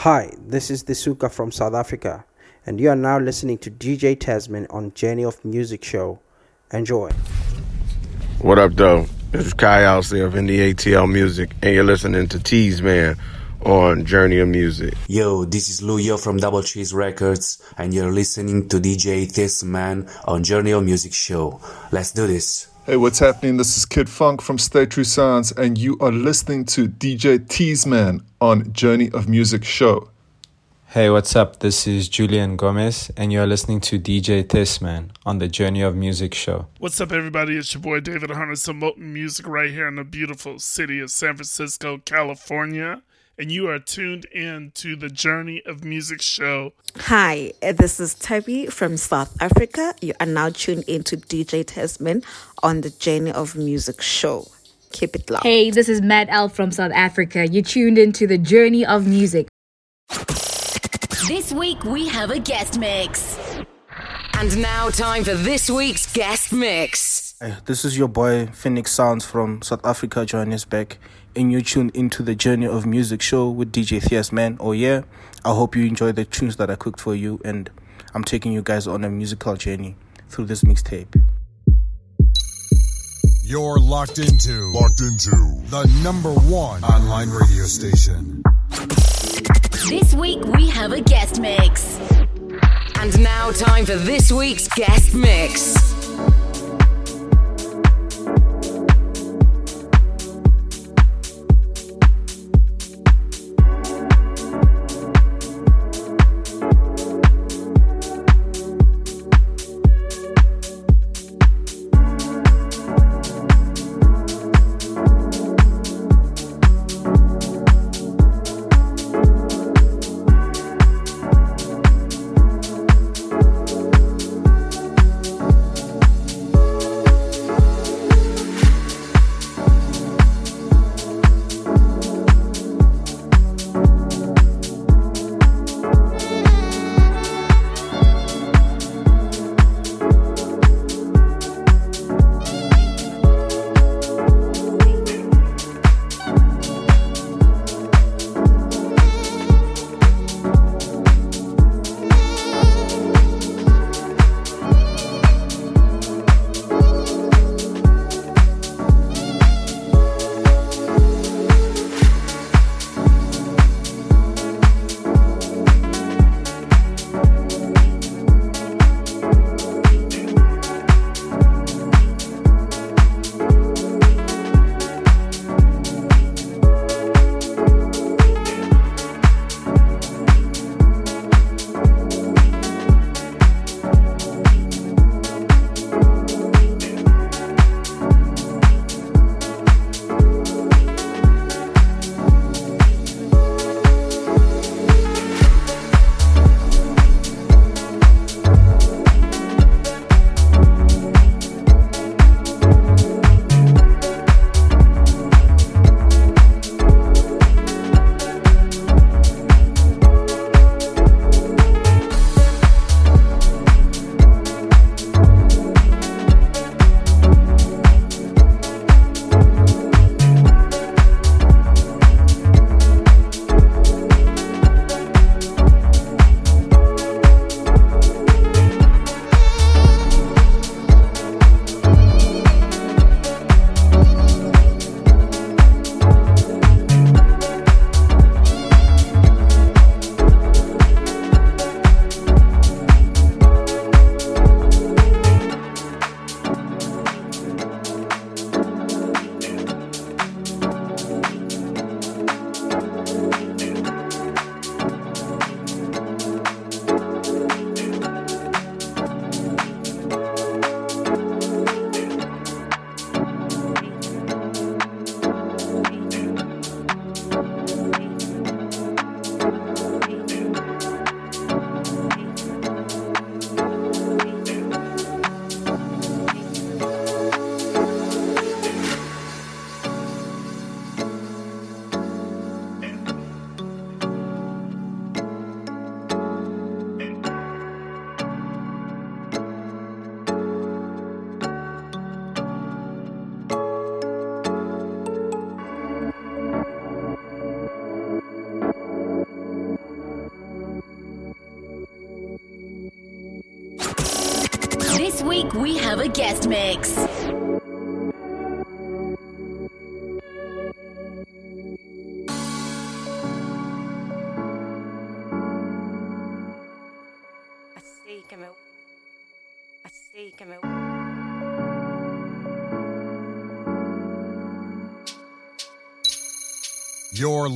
Hi, this is Disuka from South Africa, and you are now listening to DJ Thes-Man on Journey of Muziq Show. Enjoy. What up, though? This is Kai Alcee of NDATL Muzik, and you're listening to Thes-Man on Journey of Muziq. Yo, this is Luyo from Double Cheese Records, and you're listening to DJ Thes-Man on Journey of Muziq Show. Let's do this. Hey, what's happening? This is Kid Fonque from Stay True Sounds, and you are listening to DJ Thes-Man on Journey of Muziq Show. Hey, what's up? This is Julian Gomez, and you're listening to DJ Thes-Man on the Journey of Muziq show. What's up, everybody? It's your boy David Hunter, molten music right here in the beautiful city of San Francisco, California and you are tuned in to the Journey of Muziq show. Hi, this is Tabby from South Africa. You are now tuned in to DJ Thes-Man on the Journey of Muziq show. Keep it loud. Hey, this is Matt L from South Africa. You tuned into the Journey of Muziq. This week we have a guest mix. And now, time for this week's guest mix. Hey, this is your boy Phoenix Sounds from South Africa, Johannesburg and you tuned into the Journey of Muziq show with DJ Thes-Man. Oh yeah, I hope you enjoy the tunes that I cooked for you and I'm taking you guys on a musical journey through this mixtape. You're locked into locked into the number one online radio station. This week we have a guest mix. And now time for this week's guest mix.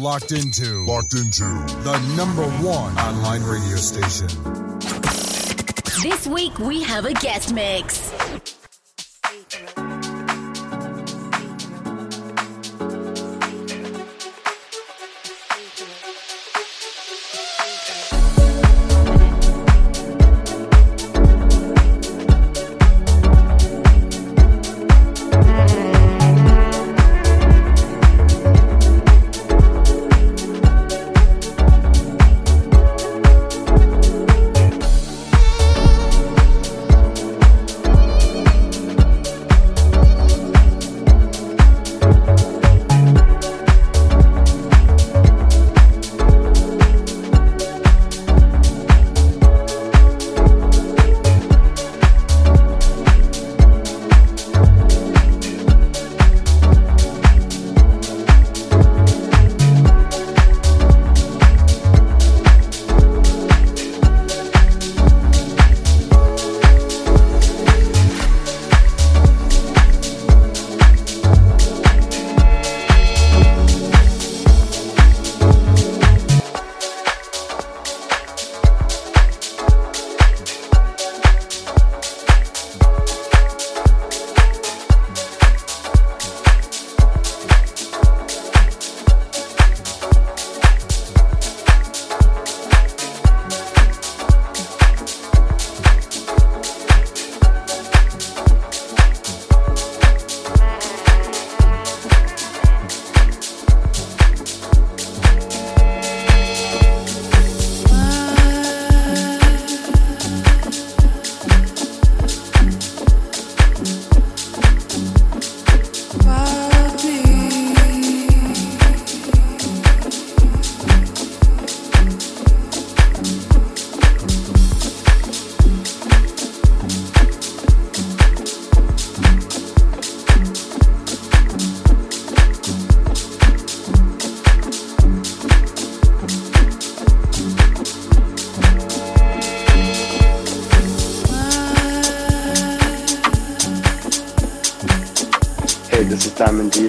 Locked into locked into the number one online radio station. This week we have a guest mix.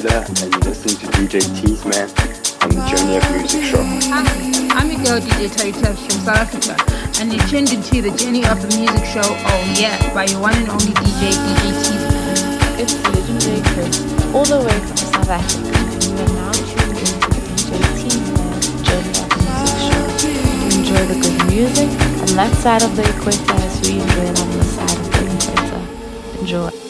Simon and you're listening to DJ Thes-Man on the Journey of Muziq show. Hi, I'm your girl DJ Terry Tubbs from South Africa, and you're tuned into the Journey of the Muziq show, oh yeah, by your one and only DJ, DJ Thes-Man. It's legendary Chris, all the way from South Africa, and you are now tuned into the DJ Thes-Man Journey of the Muziq show. Enjoy the good music on that side of the equator as we enjoy it on the side of the equator. Enjoy.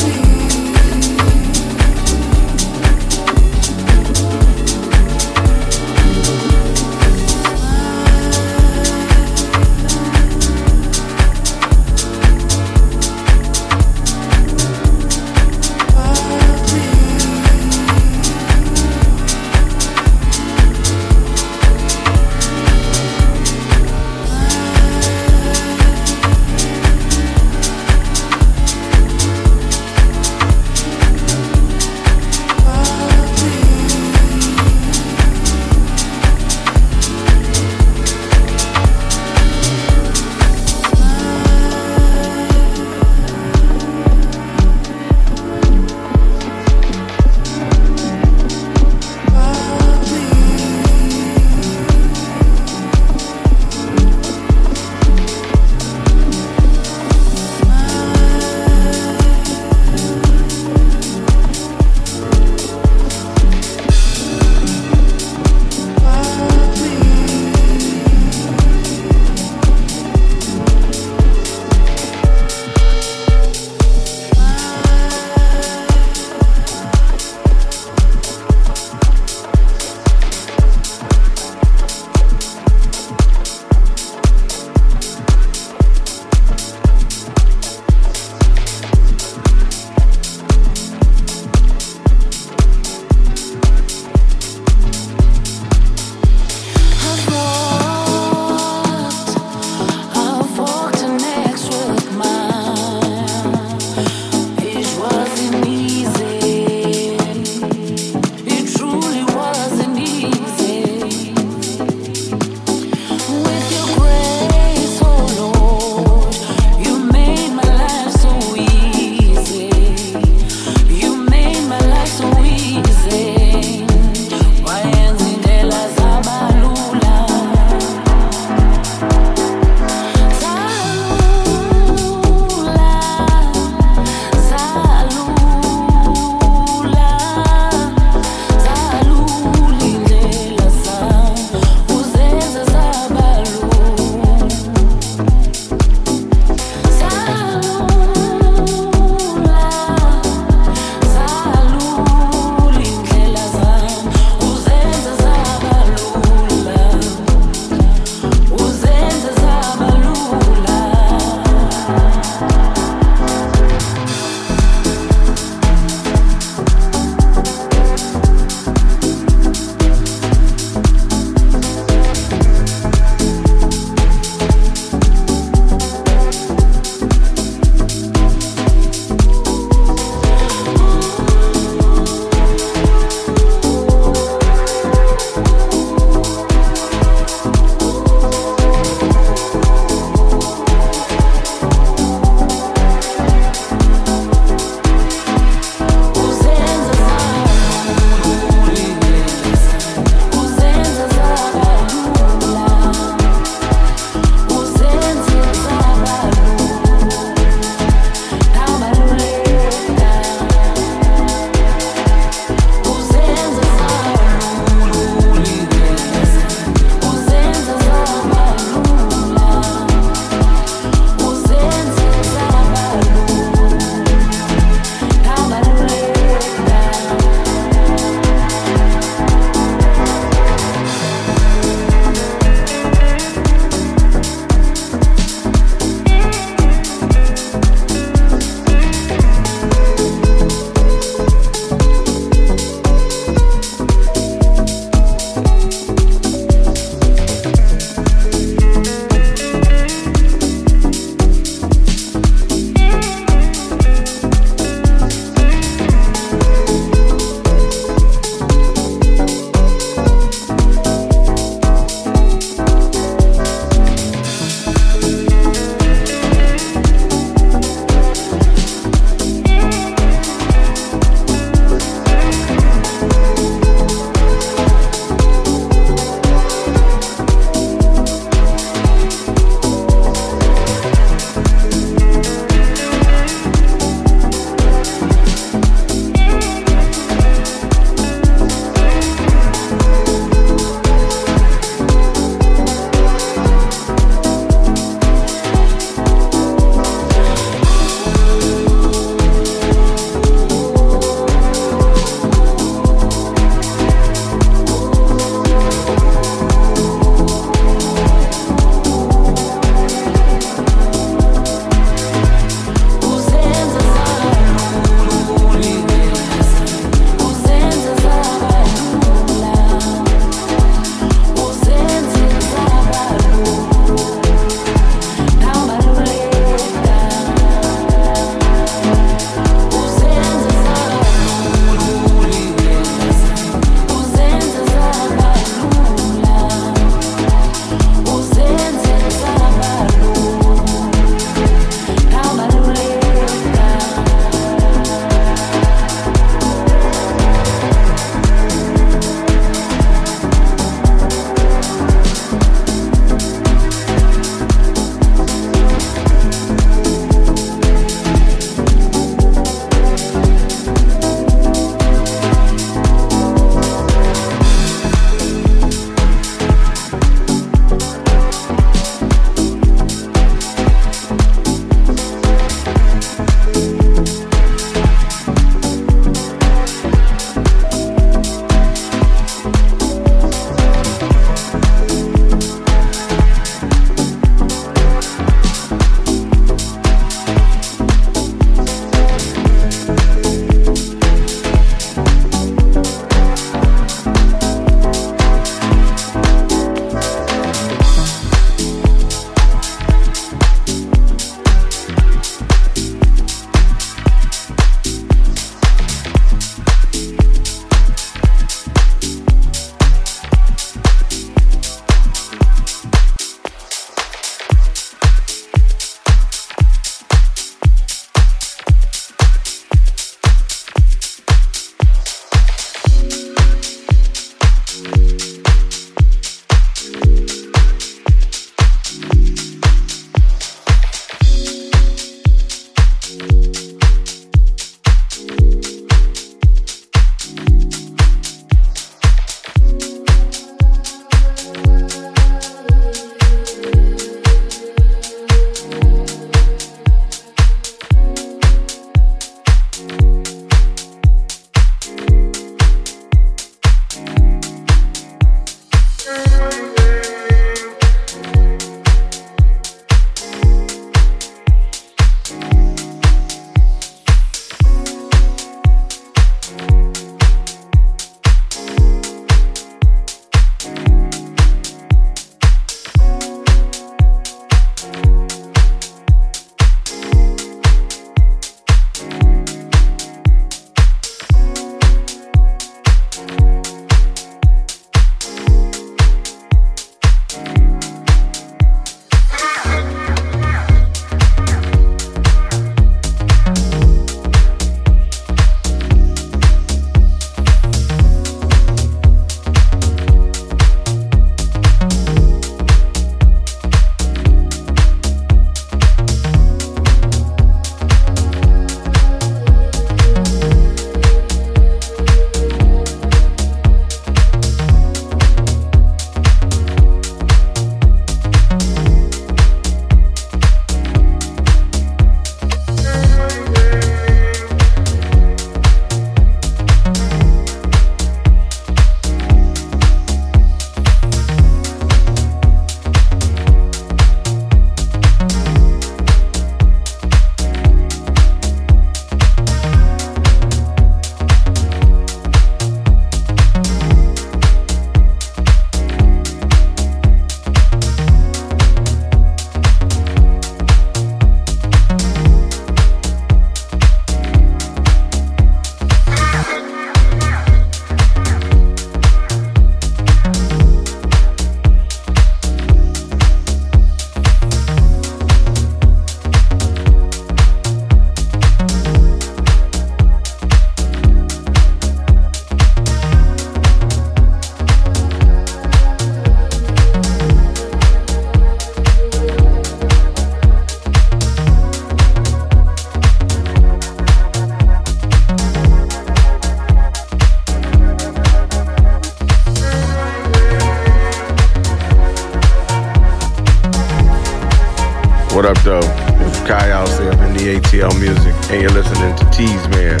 Kai Alcee in the ATL Music, and you're listening to Thes-Man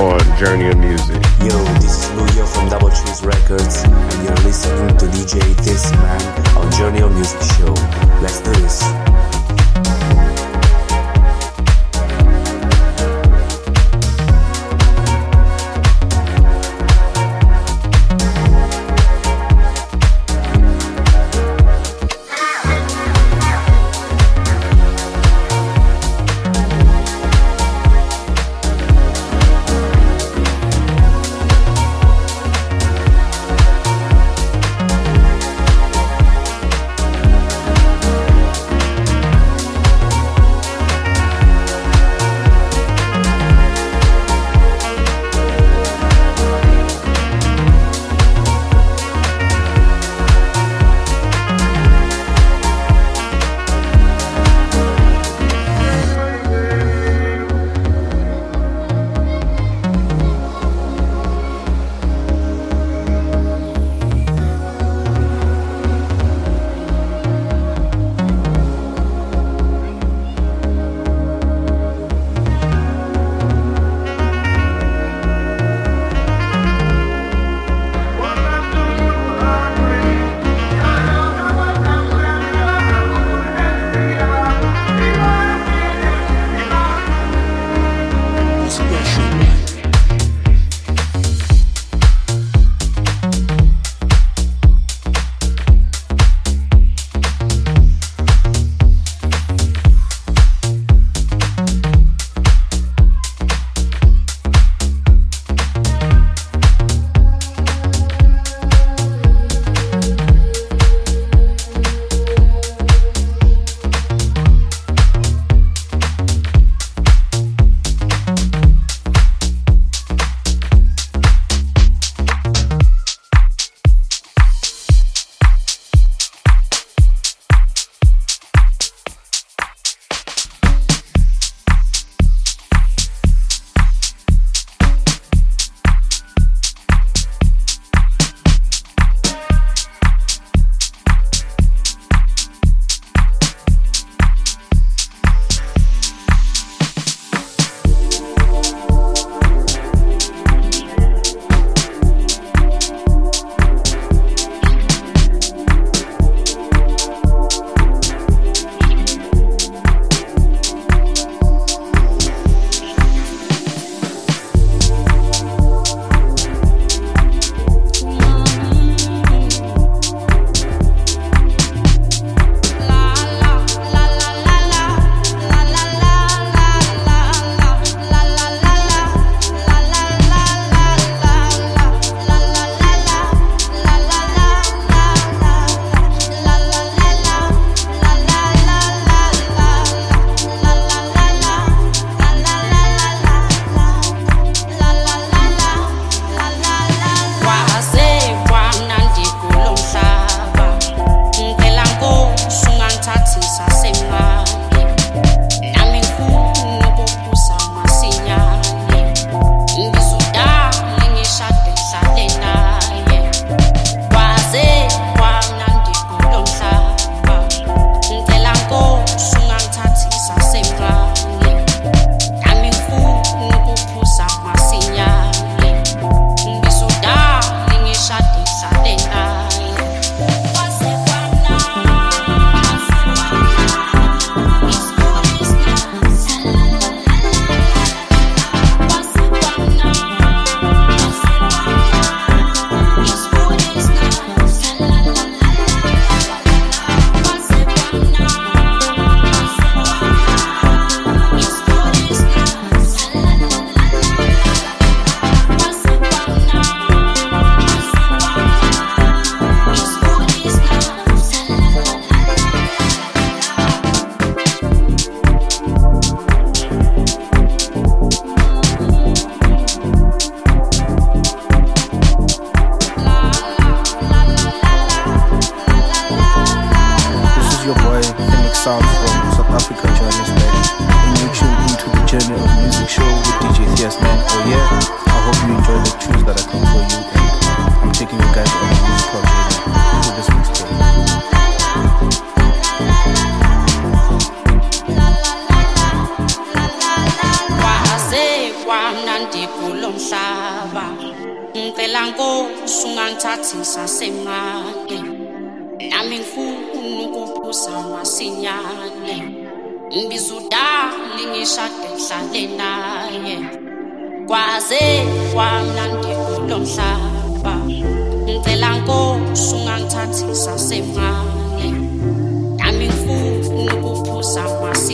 on Journey of Muziq. Yo, this is Luyo from Double Trees Records, and you're listening to DJ Thes-Man on Journey of Muziq Show. Let's do this.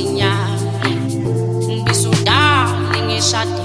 Masinyane ngibiza udali ngishade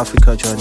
Africa, Johannesburg,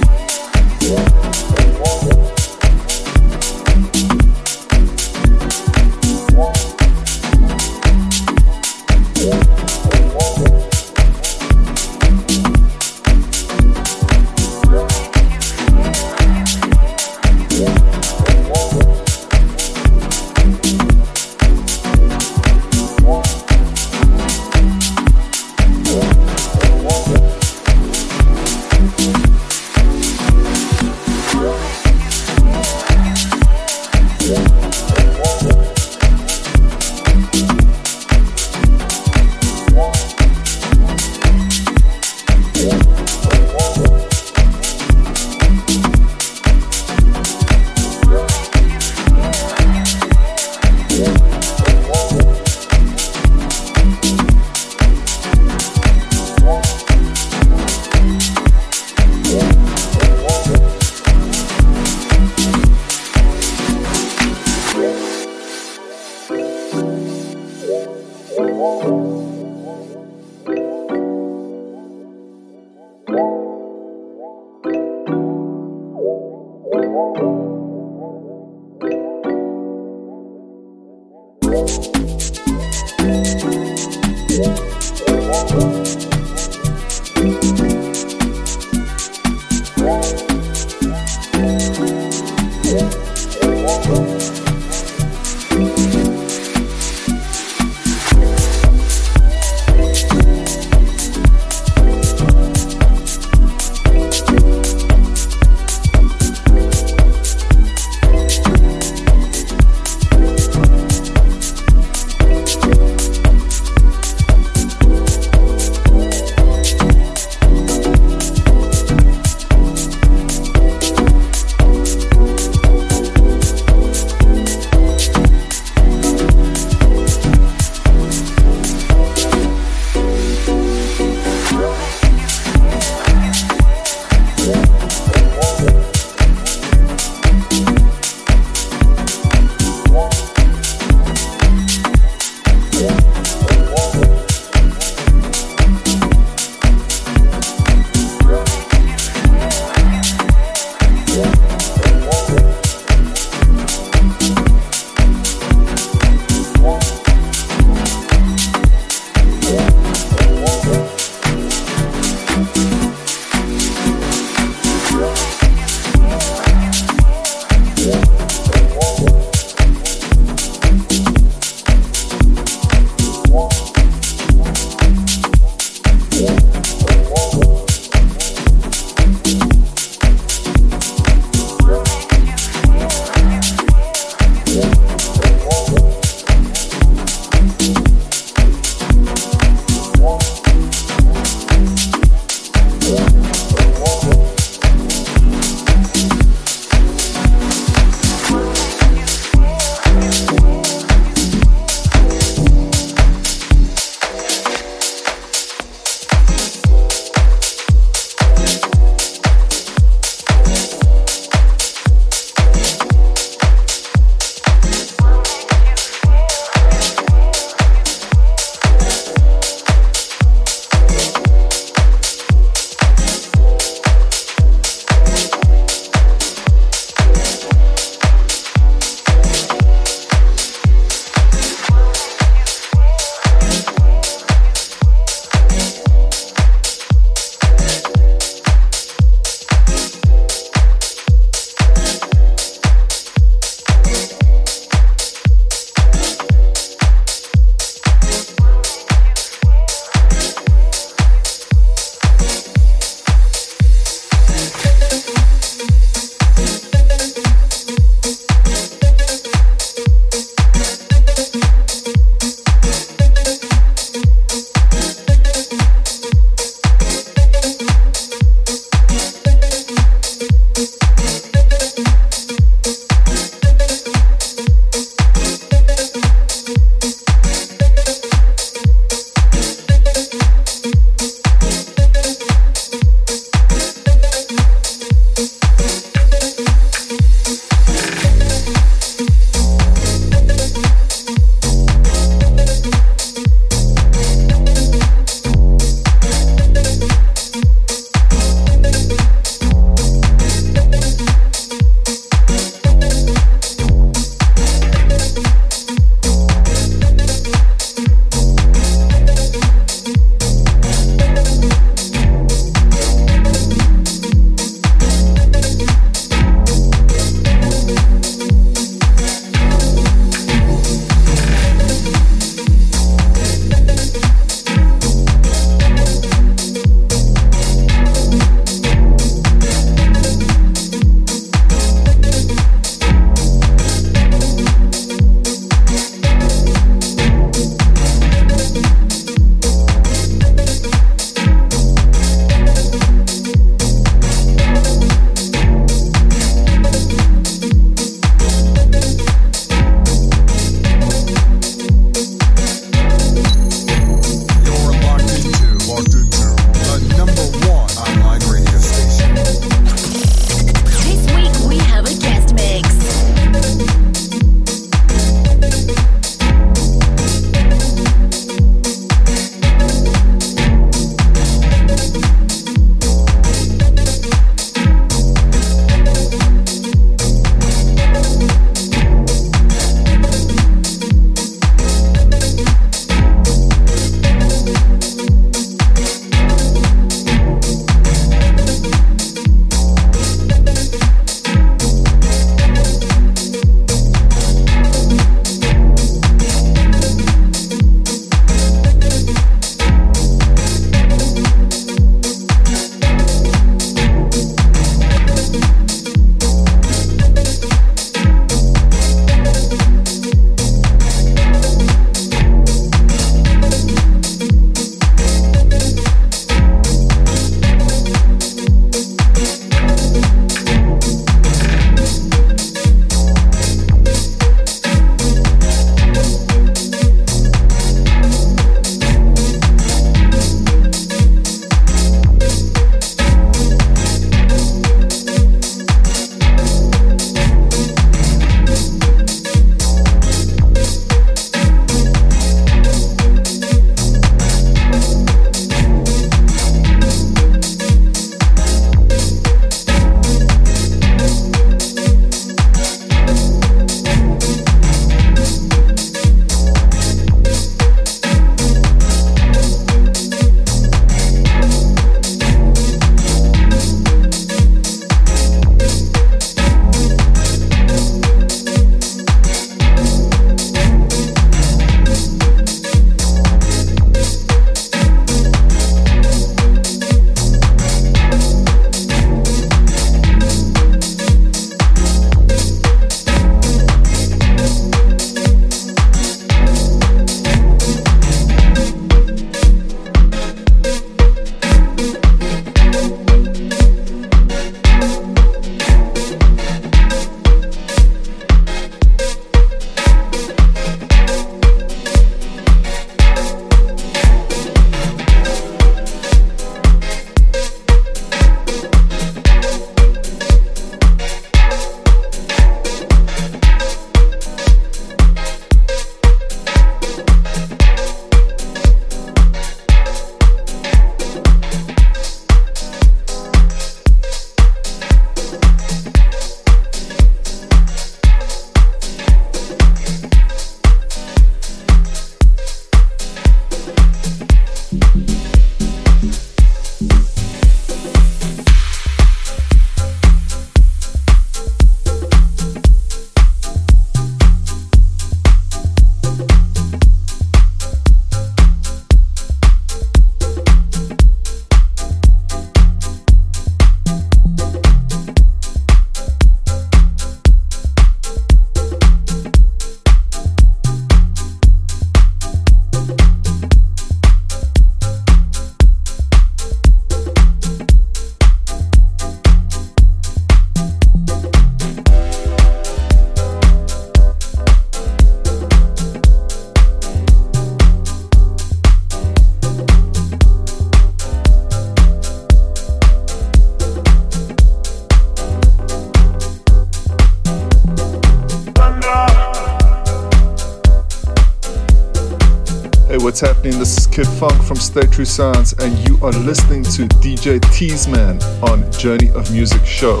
True Sounds, and you are listening to DJ Thes-Man on Journey of Muziq Show.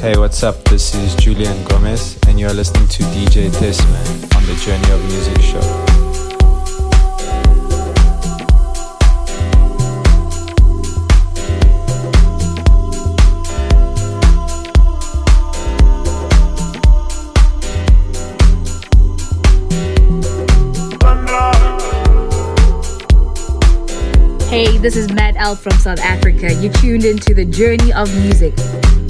Hey, what's up? This is Julian Gomez, and you're listening to DJ Thes-Man on the Journey of Muziq Show. Hey, this is Matt L from South Africa. You tuned into the journey of Muziq.